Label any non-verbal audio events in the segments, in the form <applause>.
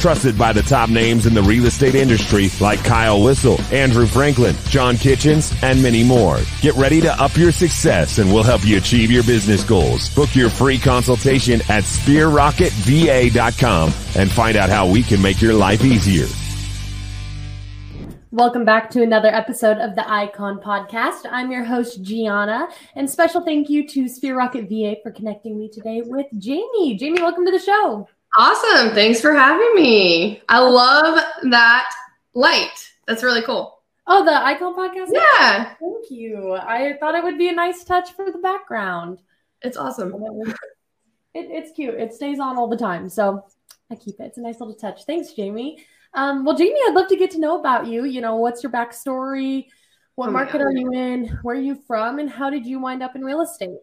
Trusted by the top names in the real estate industry like Kyle Whissel, Andrew Franklin, John Kitchens, and many more. Get ready to up your success and we'll help you achieve your business goals. Book your free consultation at sphererocketva.com and find out how we can make your life easier. Welcome back to another episode of the Icon Podcast. I'm your host, Gianna, and special thank you to Sphere Rocket VA for connecting me today with Jamie. Jamie, welcome to the show. Awesome. Thanks for having me. I love that light. That's really cool. Oh, the Icon Podcast? Yeah. Thank you. I thought it would be a nice touch for the background. It's awesome. <laughs> It, it's cute. It stays on all the time. So I keep it. It's a nice little touch. Thanks, Jamie. Um, well, Jamie, I'd love to get to know about you. You know, what's your backstory? What Oh, market yeah. are you in? Where are you from? And how did you wind up in real estate?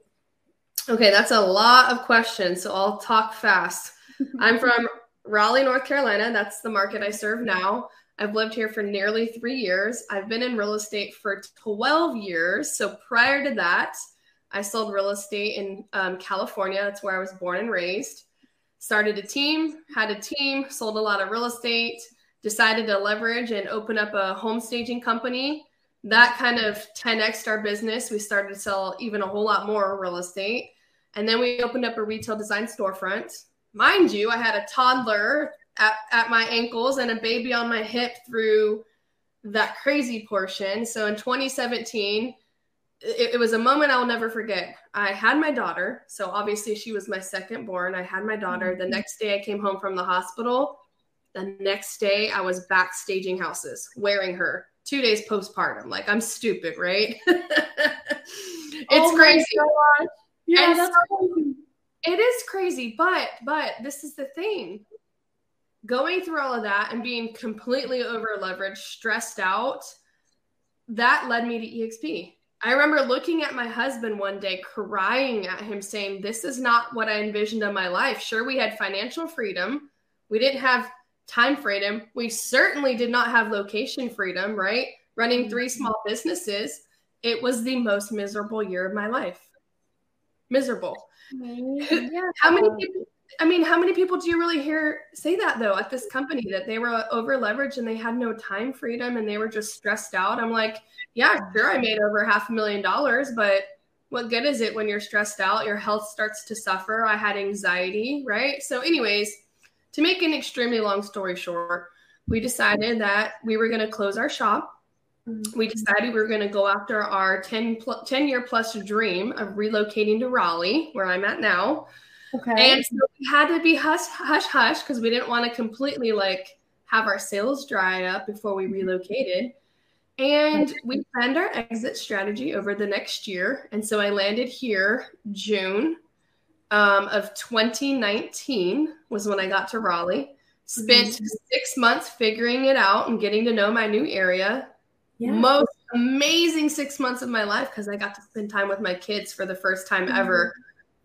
Okay, that's a lot of questions, so I'll talk fast. I'm from Raleigh, North Carolina. That's the market I serve now. I've lived here for nearly three years. I've been in real estate for 12 years. So prior to that, I sold real estate in um, California. That's where I was born and raised. Started a team, had a team, sold a lot of real estate, decided to leverage and open up a home staging company. That kind of 10x our business. We started to sell even a whole lot more real estate. And then we opened up a retail design storefront. Mind you, I had a toddler at, at my ankles and a baby on my hip through that crazy portion. So in 2017, it, it was a moment I'll never forget. I had my daughter. So obviously, she was my second born. I had my daughter. The next day, I came home from the hospital. The next day, I was back staging houses wearing her two days postpartum. Like, I'm stupid, right? <laughs> it's Oh crazy. Yeah, And that's so- crazy. It is crazy, but but this is the thing. Going through all of that and being completely over leveraged, stressed out, that led me to EXP. I remember looking at my husband one day, crying at him, saying, This is not what I envisioned of my life. Sure, we had financial freedom. We didn't have time freedom. We certainly did not have location freedom, right? Running mm-hmm. three small businesses. It was the most miserable year of my life. Miserable. <laughs> Yeah. How many people? I mean, how many people do you really hear say that though at this company that they were over leveraged and they had no time freedom and they were just stressed out? I'm like, yeah, sure, I made over half a million dollars, but what good is it when you're stressed out? Your health starts to suffer. I had anxiety, right? So, anyways, to make an extremely long story short, we decided that we were going to close our shop we decided we were going to go after our 10, pl- 10 year plus dream of relocating to Raleigh, where I'm at now. Okay. And so we had to be hush, hush, hush because we didn't want to completely like have our sales dry up before we relocated. And we planned our exit strategy over the next year. And so I landed here June um, of 2019 was when I got to Raleigh. Spent Mhm. six months figuring it out and getting to know my new area yeah. most amazing six months of my life because I got to spend time with my kids for the first time ever,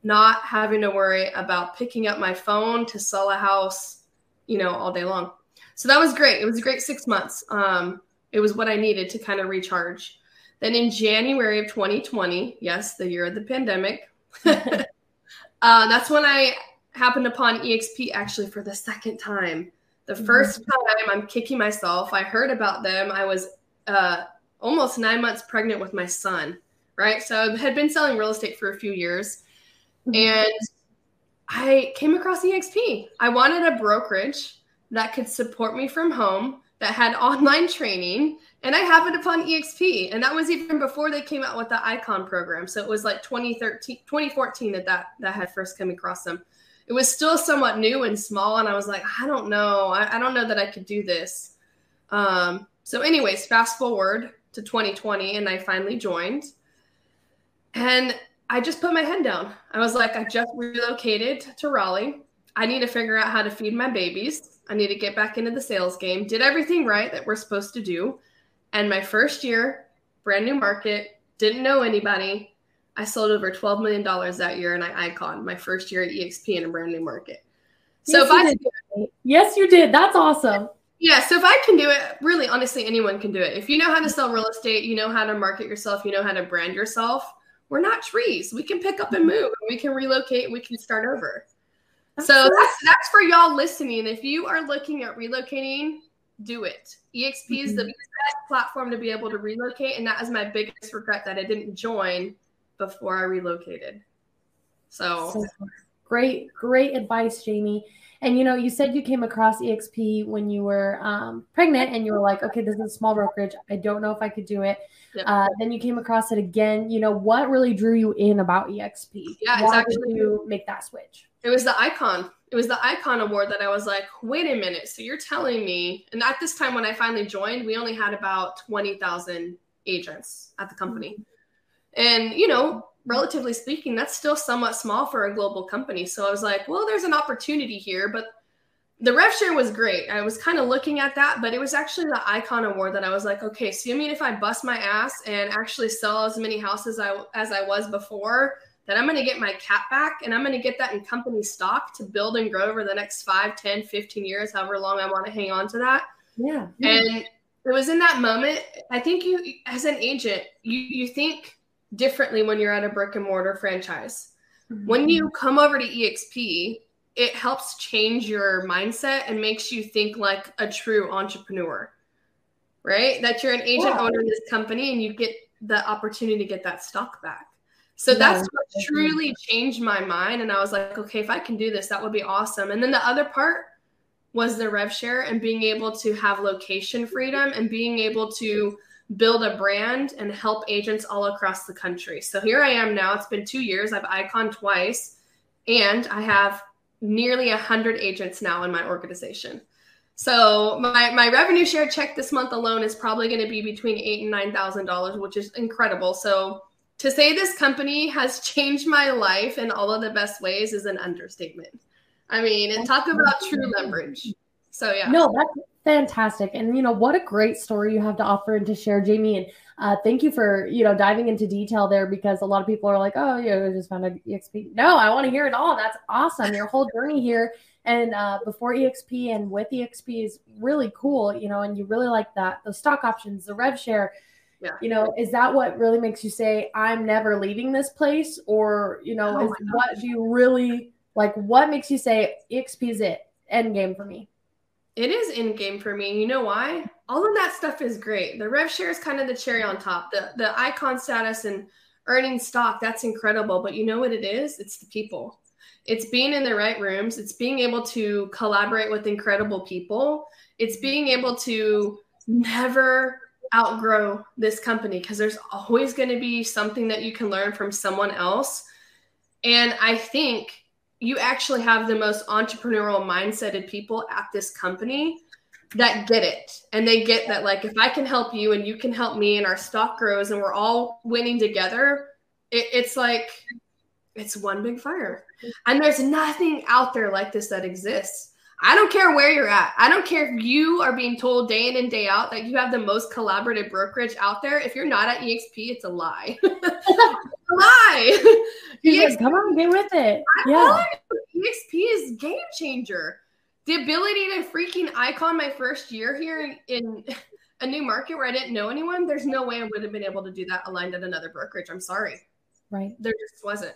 not having to worry about picking up my phone to sell a house, you know, all day long. So that was great. It was a great six months. Um, it was what I needed to kind of recharge. Then in January of 2020, yes, the year of the pandemic, <laughs> uh, that's when I happened upon EXP actually for the second time. The Mhm. first time I'm kicking myself. I heard about them. I was uh, almost nine months pregnant with my son, right? So I had been selling real estate for a few years Mhm. and I came across EXP. I wanted a brokerage that could support me from home, that had <laughs> online training, and I happened upon EXP. And that was even before they came out with the Icon program. So it was like 2013, 2014 that that, that had first come across them. It was still somewhat new and small, and I was like, I don't know. I, I don't know that I could do this. Um, so, anyways, fast forward to 2020, and I finally joined. And I just put my head down. I was like, I just relocated to Raleigh. I need to figure out how to feed my babies. I need to get back into the sales game. Did everything right that we're supposed to do. And my first year, brand new market, didn't know anybody. I sold over $12 million that year and I icon my first year at EXP in a brand new market. So yes, I did. yes, you did. That's awesome. Yeah, so if I can do it, really honestly, anyone can do it. If you know how to sell real estate, you know how to market yourself, you know how to brand yourself, we're not trees. We can pick up and move, we can relocate, and we can start over. So that's that's for y'all listening. If you are looking at relocating, do it. EXP mm-hmm. is the mm-hmm. best platform to be able to relocate, and that is my biggest regret that I didn't join before I relocated. So, so great, great advice, Jamie. And you know, you said you came across EXP when you were um, pregnant, and you were like, "Okay, this is a small brokerage. I don't know if I could do it." Yep. Uh, then you came across it again. You know, what really drew you in about EXP? Yeah, Why exactly. did you make that switch? It was the icon. It was the icon award that I was like, "Wait a minute! So you're telling me?" And at this time, when I finally joined, we only had about twenty thousand agents at the company, and you know, Mm-hmm. relatively speaking, that's still somewhat small for a global company. So I was like, well, there's an opportunity here, but the rev share was great. I was kind of looking at that, but it was actually the icon award that I was like, okay, so you mean if I bust my ass and actually sell as many houses I, as I was before, that I'm going to get my cap back and I'm going to get that in company stock to build and grow over the next 5, 10, 15 years, however long I want to hang on to that. Yeah. And it was in that moment, I think you, as an agent, you, you think differently when you're at a brick and mortar franchise. Mm-hmm. When you come over to EXP, it helps change your mindset and makes you think like a true entrepreneur, right? That you're an agent yeah. owner in this company and you get the opportunity to get that stock back. So that's what truly changed my mind. And I was like, okay, if I can do this, that would be awesome. And then the other part was the rev share and being able to have location freedom and being able to build a brand and help agents all across the country. So here I am now. It's been two years. I've icon twice, and I have nearly a hundred agents now in my organization. So my my revenue share check this month alone is probably going to be between eight and nine thousand dollars, which is incredible. So to say this company has <laughs> changed my life in all of the best ways is an understatement. I mean, and talk about true leverage. So yeah. No, that's fantastic. And you know, what a great story you have to offer and to share, Jamie. And uh, thank you for, you know, diving into detail there because a lot of people are like, oh, yeah, I just found an EXP. No, I want to hear it all. That's awesome. Your whole journey here and uh, before EXP and with EXP is really cool, you know, and you really like that, the stock options, the rev share. Yeah. You know, is that what really makes you say, I'm never leaving this place? Or, you know, oh is, what do you really like? What makes you say EXP is it? End game for me. It is in game for me. You know why? All of that stuff is great. The rev share is kind of the cherry on top. The the icon status and earning stock, that's incredible. But you know what it is? It's the people. It's being in the right rooms. It's being able to collaborate with incredible people. It's being able to never outgrow this company because there's always going to be something that you can learn from someone else. And I think you actually have the most entrepreneurial mindseted people at this company that get it. And they get that like if i can help you and you can help me and our stock grows and we're all winning together it, it's like it's one big fire. And there's nothing out there like this that exists. I don't care where you're at. I don't care if you are being told day in and day out that you have the most collaborative brokerage out there. If you're not at exp it's a lie <laughs> lie <laughs> EXP, come on, get with it. I'm yeah. EXP is game changer. The ability to freaking icon my first year here in a new market where I didn't know anyone, there's no way I would have been able to do that aligned at another brokerage. I'm sorry. Right. There just wasn't.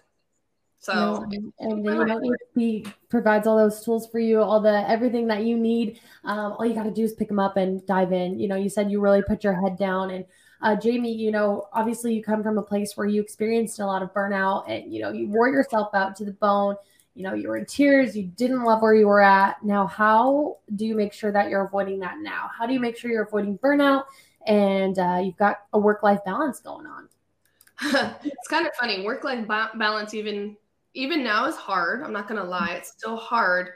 So no, and, and you know, EXP provides all those tools for you, all the everything that you need. Um, all you got to do is pick them up and dive in. You know, you said you really put your head down and uh, Jamie, you know, obviously you come from a place where you experienced a lot of burnout and, you know, you wore yourself out to the bone. You know, you were in tears, you didn't love where you were at. Now, how do you make sure that you're avoiding that now? How do you make sure you're avoiding burnout and uh, you've got a work life balance going on? <laughs> it's kind of funny. Work life ba- balance, even even now, is hard. I'm not gonna lie, it's still hard,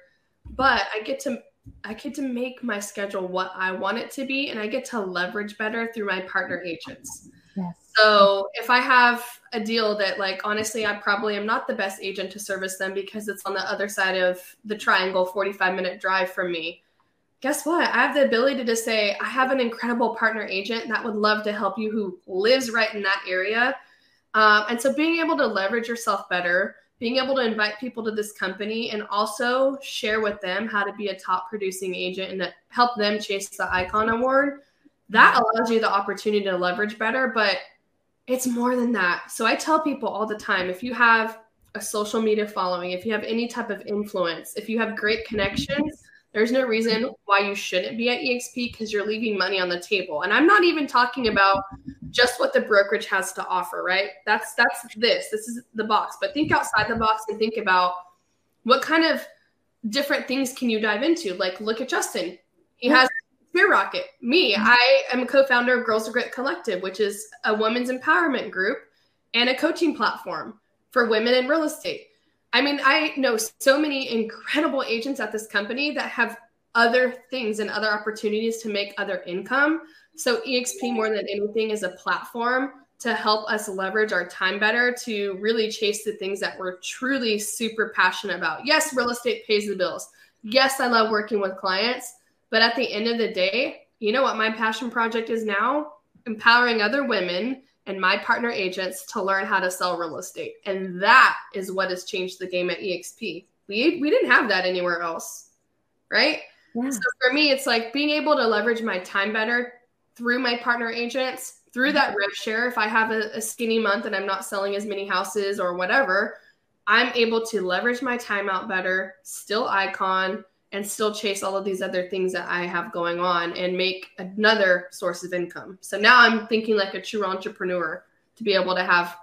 but I get to I get to make my schedule what I want it to be, and I get to leverage better through my partner agents. Yes. So if I have a deal that, like, honestly, I probably am not the best agent to service them because it's on the other side of the triangle, 45 minute drive from me. Guess what? I have the ability to just say, I have an incredible partner agent that would love to help you who lives right in that area. Um, and so being able to leverage yourself better, being able to invite people to this company and also share with them how to be a top producing agent and help them chase the icon award that allows you the opportunity to leverage better but it's more than that. So i tell people all the time if you have a social media following if you have any type of influence if you have great connections there's no reason why you shouldn't be at exp because you're leaving money on the table and i'm not even talking about just what the brokerage has to offer, right? That's that's this. This is the box. But think outside the box and think about what kind of different things can you dive into? Like look at Justin. He has Sphere Rocket. Me. I am a co-founder of Girls of Grit Collective, which is a women's empowerment group and a coaching platform for women in real estate. I mean, I know so many incredible agents at this company that have other things and other opportunities to make other income so EXP more than anything is a platform to help us leverage our time better to really chase the things that we're truly super passionate about. Yes, real estate pays the bills. Yes, I love working with clients, but at the end of the day, you know what my passion project is now? Empowering other women and my partner agents to learn how to sell real estate. And that is what has changed the game at EXP. We we didn't have that anywhere else. Right? Yeah. So for me, it's like being able to leverage my time better through my partner agents, through that rev share, if I have a, a skinny month and I'm not selling as many houses or whatever, I'm able to leverage my time out better, still icon, and still chase all of these other things that I have going on and make another source of income. So now I'm thinking like a true entrepreneur to be able to have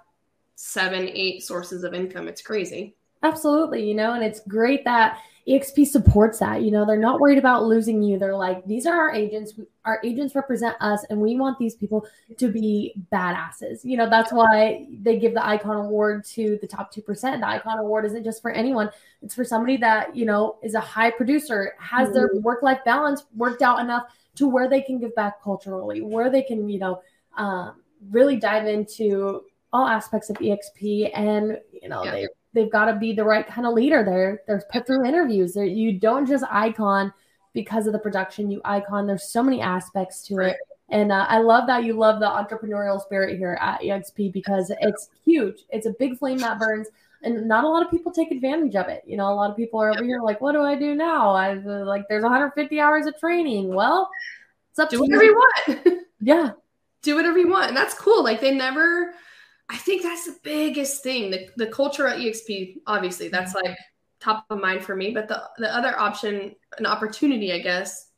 seven, eight sources of income. It's crazy. Absolutely. You know, and it's great that EXP supports that. You know, they're not worried about losing you. They're like, these are our agents. Our agents represent us, and we want these people to be badasses. You know, that's why they give the Icon Award to the top 2%. The Icon Award isn't just for anyone, it's for somebody that, you know, is a high producer, has their mm-hmm. work life balance worked out enough to where they can give back culturally, where they can, you know, um, really dive into all aspects of EXP and, you know, yeah. they they've got to be the right kind of leader. They're they're put through interviews. They're, you don't just icon because of the production. You icon. There's so many aspects to it. And uh, I love that you love the entrepreneurial spirit here at EXP because it's huge. It's a big flame that burns, and not a lot of people take advantage of it. You know, a lot of people are over here like, "What do I do now?" I uh, like, there's 150 hours of training. Well, it's up do to whatever you want. <laughs> yeah, do whatever you want, and that's cool. Like they never I think that's the biggest thing. The, the culture at EXP, obviously, that's like top of mind for me. But the, the other option, an opportunity, I guess,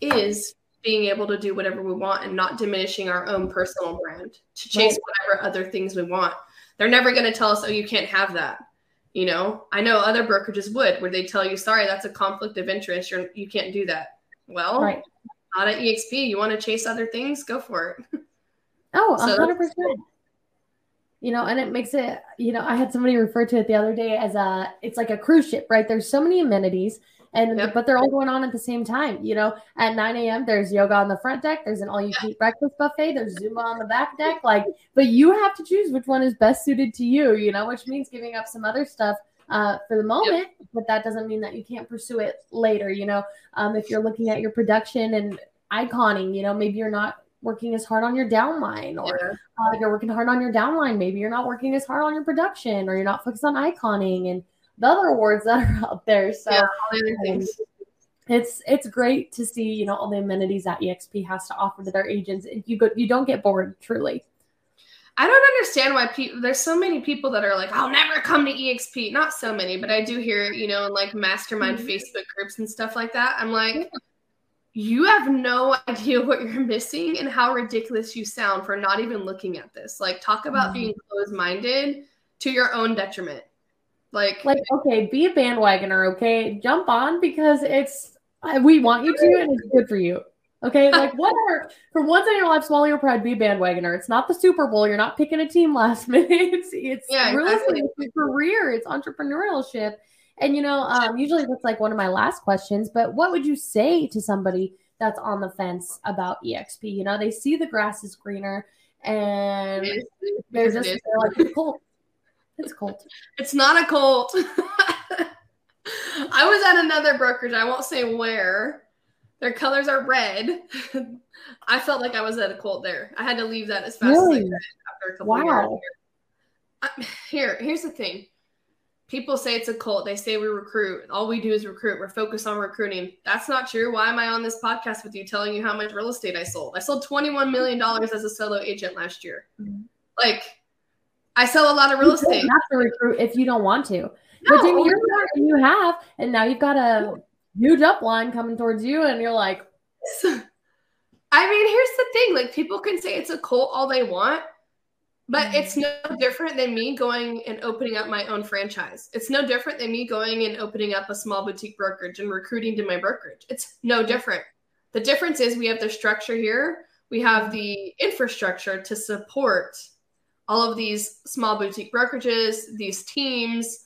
is being able to do whatever we want and not diminishing our own personal brand to chase whatever other things we want. They're never going to tell us, oh, you can't have that. You know, I know other brokerages would, where they tell you, sorry, that's a conflict of interest. You're, you can't do that. Well, right. not at EXP. You want to chase other things? Go for it. <laughs> Oh, so 100% you know, and it makes it, you know, I had somebody refer to it the other day as a, it's like a cruise ship, right? There's so many amenities and, yep. but they're all going on at the same time. You know, at 9 a.m., there's yoga on the front deck, there's an all you can eat breakfast buffet, there's Zumba on the back deck. Like, but you have to choose which one is best suited to you, you know, which means giving up some other stuff uh, for the moment, yep. but that doesn't mean that you can't pursue it later. You know, um, if you're looking at your production and iconing, you know, maybe you're not working as hard on your downline or yeah. uh, you're working hard on your downline maybe you're not working as hard on your production or you're not focused on iconing and the other awards <laughs> that are out there so yeah, um, it's it's great to see you know all the amenities that exp has to offer to their agents you go you don't get bored truly I don't understand why people there's so many people that are like, I'll never come to EXP. Not so many, but I do hear, you know, in like mastermind mm-hmm. Facebook groups and stuff like that. I'm like, you have no <laughs> idea what you're missing and how ridiculous you sound for not even looking at this. Like, talk about mm-hmm. being closed minded to your own detriment. Like, like, okay, be a bandwagoner, okay? Jump on because it's we want you to and it's good for you. Okay, <laughs> like whatever. For once in your life, swallow your pride. Be a bandwagoner. It's not the Super Bowl. You're not picking a team <laughs> last minute. It's it's yeah, really exactly. it's a career. It's entrepreneurship, and you know, um, usually that's like one of my last questions. But what would you say to somebody that's on the fence about EXP? You know, they see the grass is greener, and they're just they're like it's cold. It's cold. <laughs> It's not a cult. <laughs> I was at another brokerage. I won't say where. Their colors are red. <laughs> I felt like I was at a cult there. I had to leave that as fast really? as I could after a couple wow. years. here, here's the thing. People say it's a cult. They say we recruit. All we do is recruit. We're focused on recruiting. That's not true. Why am I on this podcast with you telling you how much real estate I sold? I sold $21 million as a solo agent last year. Mm-hmm. Like, I sell a lot of real you estate. have to recruit if you don't want to. No, but you're you have, and now you've got a huge upline coming towards you, and you're like, <laughs> I mean, here's the thing: like people can say it's a cult all they want, but mm-hmm. it's no different than me going and opening up my own franchise. It's no different than me going and opening up a small boutique brokerage and recruiting to my brokerage. It's no different. The difference is we have the structure here, we have the infrastructure to support all of these small boutique brokerages, these teams,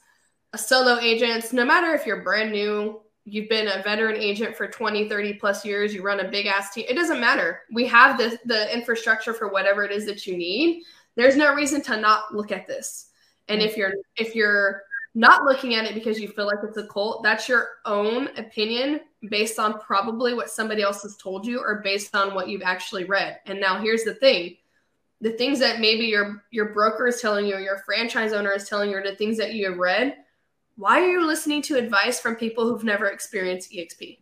solo agents, no matter if you're brand new you've been a veteran agent for 20 30 plus years you run a big ass team it doesn't matter we have the the infrastructure for whatever it is that you need there's no reason to not look at this and if you're if you're not looking at it because you feel like it's a cult that's your own opinion based on probably what somebody else has told you or based on what you've actually read and now here's the thing the things that maybe your your broker is telling you or your franchise owner is telling you or the things that you have read why are you listening to advice from people who've never experienced exp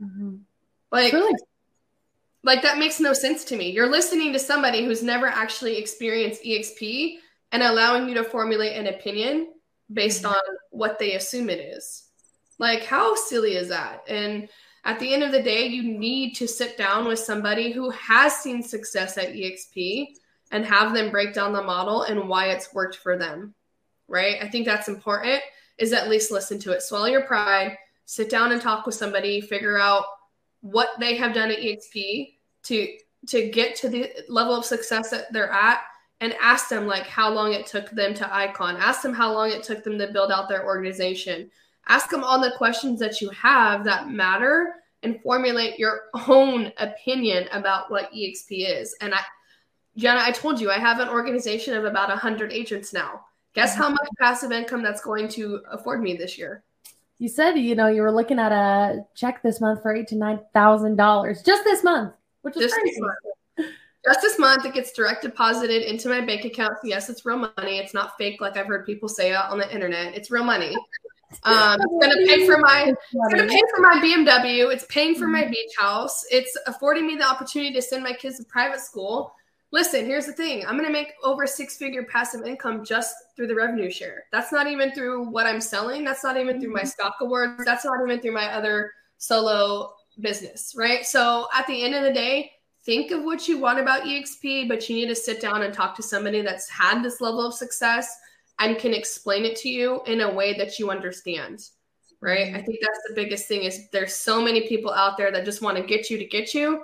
mm-hmm. like really? Like that makes no sense to me you're listening to somebody who's never actually experienced exp and allowing you to formulate an opinion based mm-hmm. on what they assume it is like how silly is that and at the end of the day you need to sit down with somebody who has seen success at exp and have them break down the model and why it's worked for them right i think that's important is at least listen to it. Swallow your pride, sit down and talk with somebody, figure out what they have done at EXP to to get to the level of success that they're at and ask them like how long it took them to icon. Ask them how long it took them to build out their organization. Ask them all the questions that you have that matter and formulate your own opinion about what exp is. And i jenna i told you i have an organization of about 100 agents now. Guess mm-hmm. how much passive income that's going to afford me this year? You said you know you were looking at a check this month for eight to nine thousand dollars just this month, which is just crazy. This just this month, it gets direct deposited into my bank account. So yes, it's real money. It's not fake like I've heard people say on the internet. It's real money. Um, it's gonna pay for my it's gonna pay for my BMW. It's paying for my mm-hmm. beach house. It's affording me the opportunity to send my kids to private school. Listen, here's the thing. I'm going to make over six figure passive income just through the revenue share. That's not even through what I'm selling. That's not even through my mm-hmm. stock awards. That's not even through my other solo business, right? So at the end of the day, think of what you want about EXP, but you need to sit down and talk to somebody that's had this level of success and can explain it to you in a way that you understand right i think that's the biggest thing is there's so many people out there that just want to get you to get you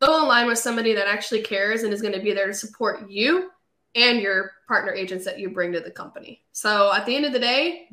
go align with somebody that actually cares and is going to be there to support you and your partner agents that you bring to the company. So at the end of the day,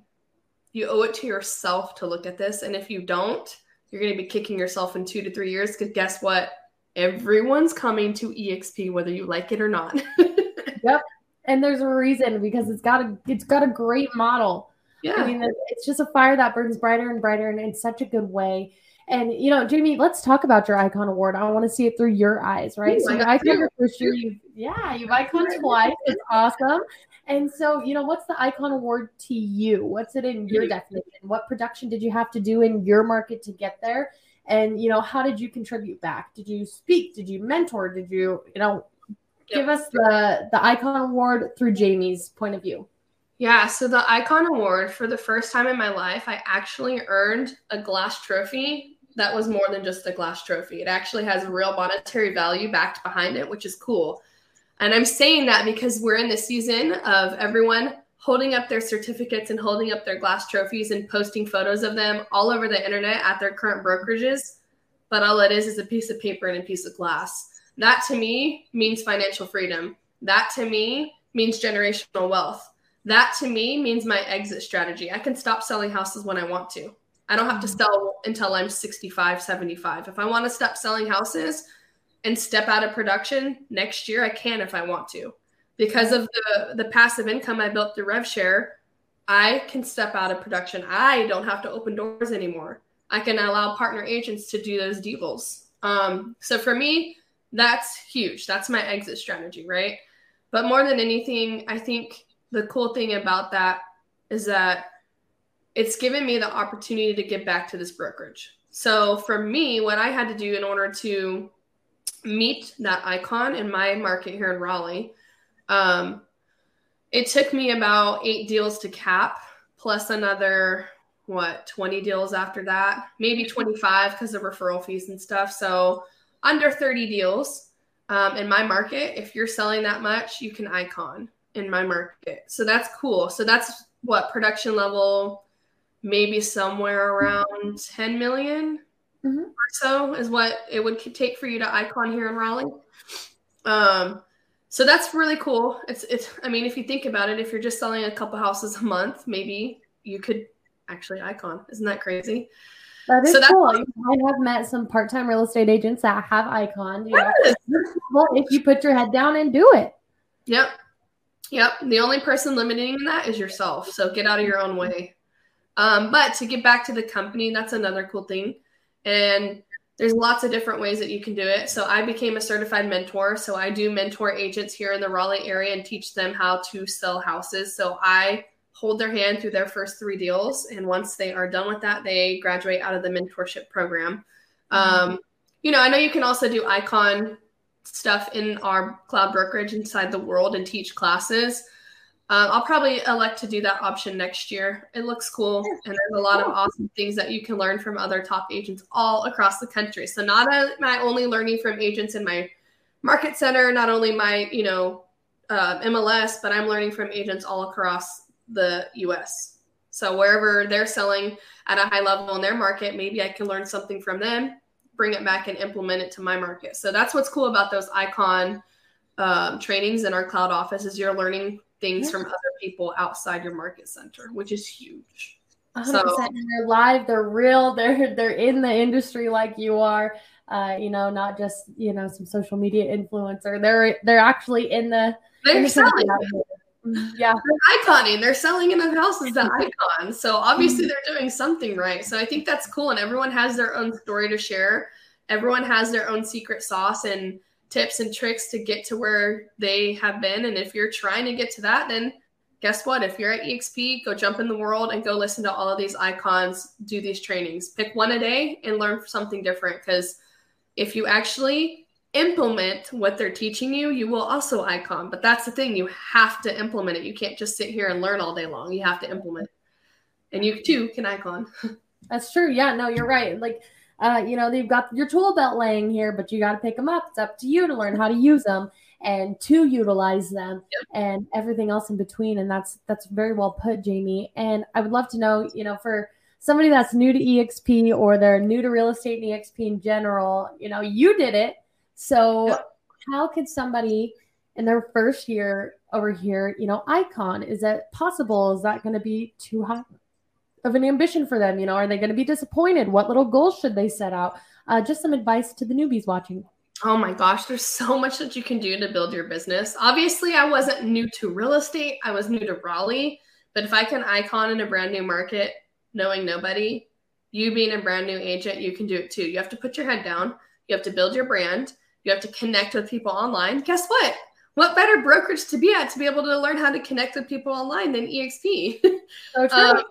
you owe it to yourself to look at this. And if you don't, you're going to be kicking yourself in two to three years because guess what? Everyone's coming to EXP whether you like it or not. <laughs> yep. And there's a reason because it's got a it's got a great model. Yeah. I mean, it's just a fire that burns brighter and brighter and in such a good way. And you know, Jamie, let's talk about your icon award. I want to see it through your eyes, right? Ooh, so you icon your first year, you yeah, you've icon twice. It's awesome. And so, you know, what's the icon award to you? What's it in your mm-hmm. definition? What production did you have to do in your market to get there? And you know, how did you contribute back? Did you speak? Did you mentor? Did you, you know, yep. give us the the icon award through Jamie's point of view? Yeah, so the Icon Award for the first time in my life, I actually earned a glass trophy that was more than just a glass trophy. It actually has real monetary value backed behind it, which is cool. And I'm saying that because we're in the season of everyone holding up their certificates and holding up their glass trophies and posting photos of them all over the internet at their current brokerages. But all it is is a piece of paper and a piece of glass. That to me means financial freedom. That to me means generational wealth. That to me means my exit strategy. I can stop selling houses when I want to. I don't have to mm-hmm. sell until I'm 65, 75. If I want to stop selling houses and step out of production next year, I can if I want to. Because of the, the passive income I built through RevShare, I can step out of production. I don't have to open doors anymore. I can allow partner agents to do those deals. Um, so for me, that's huge. That's my exit strategy, right? But more than anything, I think the cool thing about that is that it's given me the opportunity to give back to this brokerage. So for me, what I had to do in order to meet that icon in my market here in Raleigh, um, it took me about eight deals to cap, plus another what 20 deals after that, maybe 25 because of referral fees and stuff. So under 30 deals um, in my market. If you're selling that much, you can icon in my market. So that's cool. So that's what production level, maybe somewhere around 10 million mm-hmm. or so is what it would take for you to icon here in Raleigh. Um, so that's really cool. It's it's. I mean, if you think about it, if you're just selling a couple houses a month, maybe you could actually icon. Isn't that crazy? That is so cool. I have met some part-time real estate agents that have icon. You know, well, if you put your head down and do it. Yep. Yep. The only person limiting that is yourself. So get out of your own way. Um, but to get back to the company, that's another cool thing. And there's lots of different ways that you can do it. So I became a certified mentor. So I do mentor agents here in the Raleigh area and teach them how to sell houses. So I hold their hand through their first three deals. And once they are done with that, they graduate out of the mentorship program. Mm-hmm. Um, you know, I know you can also do icon stuff in our cloud brokerage inside the world and teach classes. Uh, I'll probably elect to do that option next year. It looks cool, and there's a lot of awesome things that you can learn from other top agents all across the country. So not a, my only learning from agents in my market center, not only my you know uh, MLS, but I'm learning from agents all across the US. So wherever they're selling at a high level in their market, maybe I can learn something from them, bring it back and implement it to my market. So that's what's cool about those icon um, trainings in our cloud office is you're learning things from other people outside your market center, which is huge. 100%. So, they're live, they're real, <laughs> they're they're in the industry like you are. Uh, you know, not just you know some social media influencer. They're they're actually in the they're in the selling. Yeah. They're iconing. They're selling in the house houses the <laughs> icon. So obviously mm-hmm. they're doing something right. So I think that's cool. And everyone has their own story to share. Everyone has their own secret sauce and tips and tricks to get to where they have been. And if you're trying to get to that, then guess what? If you're at EXP, go jump in the world and go listen to all of these icons, do these trainings. Pick one a day and learn something different. Because if you actually implement what they're teaching you, you will also icon. But that's the thing, you have to implement it. You can't just sit here and learn all day long. You have to implement. And you too can icon. <laughs> That's true. Yeah, no, you're right. Like uh, you know, you've got your tool belt laying here, but you got to pick them up. It's up to you to learn how to use them and to utilize them yep. and everything else in between. And that's that's very well put, Jamie. And I would love to know, you know, for somebody that's new to EXP or they're new to real estate and EXP in general, you know, you did it so, how could somebody in their first year over here, you know, icon, is that possible? Is that going to be too high of an ambition for them? You know, are they going to be disappointed? What little goals should they set out? Uh, just some advice to the newbies watching. Oh my gosh, there's so much that you can do to build your business. Obviously, I wasn't new to real estate, I was new to Raleigh. But if I can icon in a brand new market, knowing nobody, you being a brand new agent, you can do it too. You have to put your head down, you have to build your brand, you have to connect with people online. Guess what? What better brokerage to be at to be able to learn how to connect with people online than EXP? <laughs> So true. um,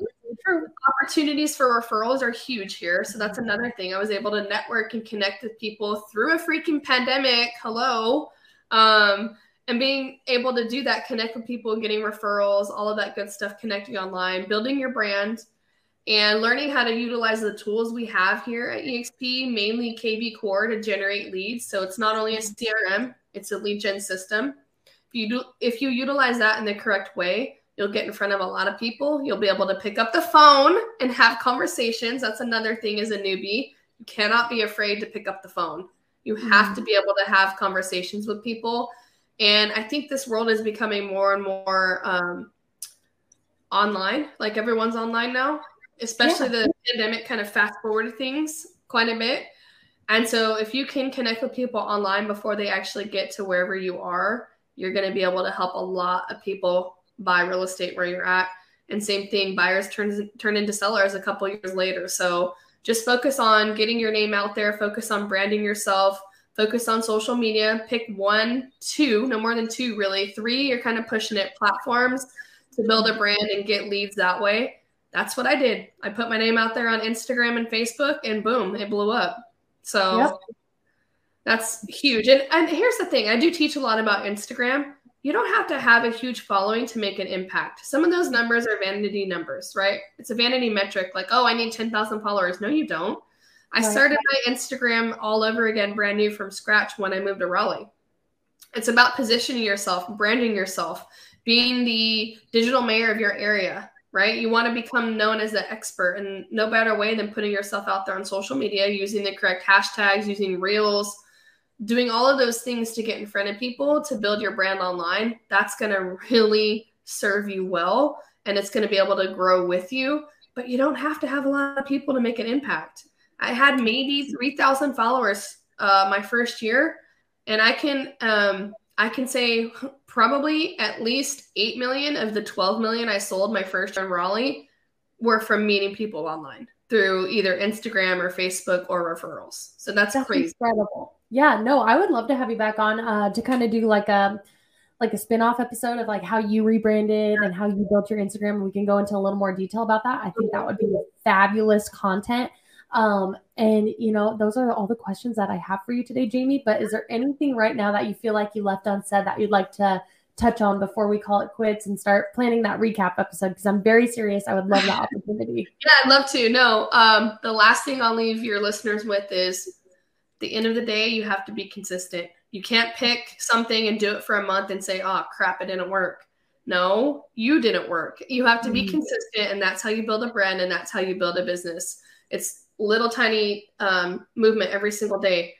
true. Opportunities for referrals are huge here. So that's another thing. I was able to network and connect with people through a freaking pandemic. Hello. Um, and being able to do that, connect with people, getting referrals, all of that good stuff, connecting online, building your brand and learning how to utilize the tools we have here at EXP, mainly KV Core to generate leads. So it's not only a CRM, it's a lead gen system. If you do if you utilize that in the correct way, you'll get in front of a lot of people. You'll be able to pick up the phone and have conversations. That's another thing as a newbie. You cannot be afraid to pick up the phone. You have mm-hmm. to be able to have conversations with people. And I think this world is becoming more and more um, online. Like everyone's online now especially yeah. the pandemic kind of fast forwarded things quite a bit. And so if you can connect with people online before they actually get to wherever you are, you're going to be able to help a lot of people buy real estate where you're at. And same thing, buyers turn turn into sellers a couple years later. So just focus on getting your name out there, focus on branding yourself, focus on social media, pick one, two, no more than two really. Three, you're kind of pushing it platforms to build a brand and get leads that way. That's what I did. I put my name out there on Instagram and Facebook, and boom, it blew up. So yep. that's huge. And, and here's the thing I do teach a lot about Instagram. You don't have to have a huge following to make an impact. Some of those numbers are vanity numbers, right? It's a vanity metric, like, oh, I need 10,000 followers. No, you don't. I started my Instagram all over again, brand new from scratch when I moved to Raleigh. It's about positioning yourself, branding yourself, being the digital mayor of your area, right? You want to become known as the expert, and no better way than putting yourself out there on social media, using the correct hashtags, using reels, doing all of those things to get in front of people to build your brand online. That's going to really serve you well, and it's going to be able to grow with you. But you don't have to have a lot of people to make an impact. I had maybe 3,000 followers uh, my first year, and I can um, I can say probably at least 8 million of the 12 million I sold my first in Raleigh were from meeting people online through either Instagram or Facebook or referrals. So that's, that's crazy. Incredible. Yeah, no, I would love to have you back on uh, to kind of do like a like a spin-off episode of like how you rebranded and how you built your Instagram. We can go into a little more detail about that. I think that would be fabulous content. Um, and you know, those are all the questions that I have for you today, Jamie. But is there anything right now that you feel like you left unsaid that you'd like to touch on before we call it quits and start planning that recap episode? Because I'm very serious. I would love that <laughs> opportunity. yeah, I'd love to. No, um, the last thing I'll leave your listeners with is the end of the day, you have to be consistent. You can't pick something and do it for a month and say, oh, crap, it didn't work. No, you didn't work. You have to be mm-hmm. consistent, and that's how you build a brand and that's how you build a business. It's little tiny um, movement every single day,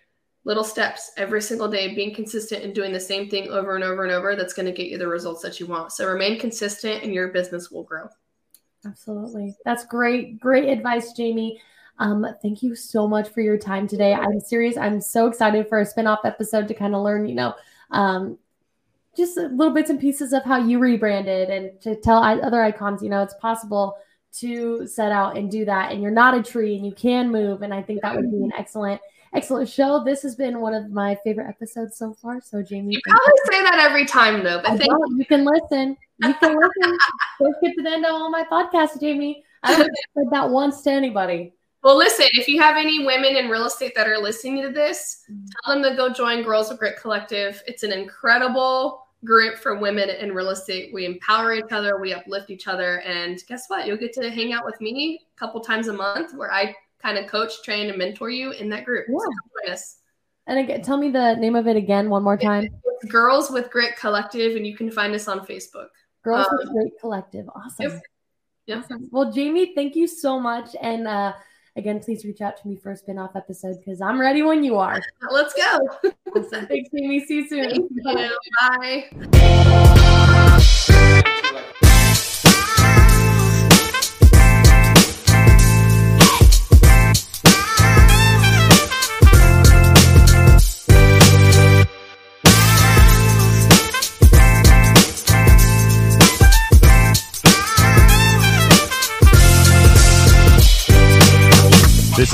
little steps every single day, being consistent and doing the same thing over and over and over. That's going to get you the results that you want. So remain consistent, and your business will grow. Absolutely, that's great. Great advice, Jamie. Um, thank you so much for your time today. I'm serious. I'm so excited for a spinoff episode to kind of learn, you know, um, just little bits and pieces of how you rebranded and to tell other icons, you know, it's possible to set out and do that. And you're not a tree and you can move. And I think that would be an excellent, excellent show. This has been one of my favorite episodes so far. So, Jamie, you probably you. say that every time, though. But thank you. you can listen. You can listen. Don't get to the end of all my podcasts, Jamie. I haven't said that once to anybody. Well, listen, if you have any women in real estate that are listening to this, mm. tell them to go join Girls with Grit Collective. It's an incredible group for women in real estate. We empower each other, we uplift each other, and guess what? You'll get to hang out with me a couple times a month where I kind of coach, train, and mentor you in that group. Yeah. So and again, tell me the name of it again one more time. It's Girls with Grit Collective, and you can find us on Facebook. Girls um, with Grit Collective. Awesome. Yep. Yep. Awesome. Well, Jamie, thank you so much. And uh, again, please reach out to me for a spin-off episode because I'm ready when you are. <laughs> Let's go. Thanks, Amy. See you soon. Bye. Bye.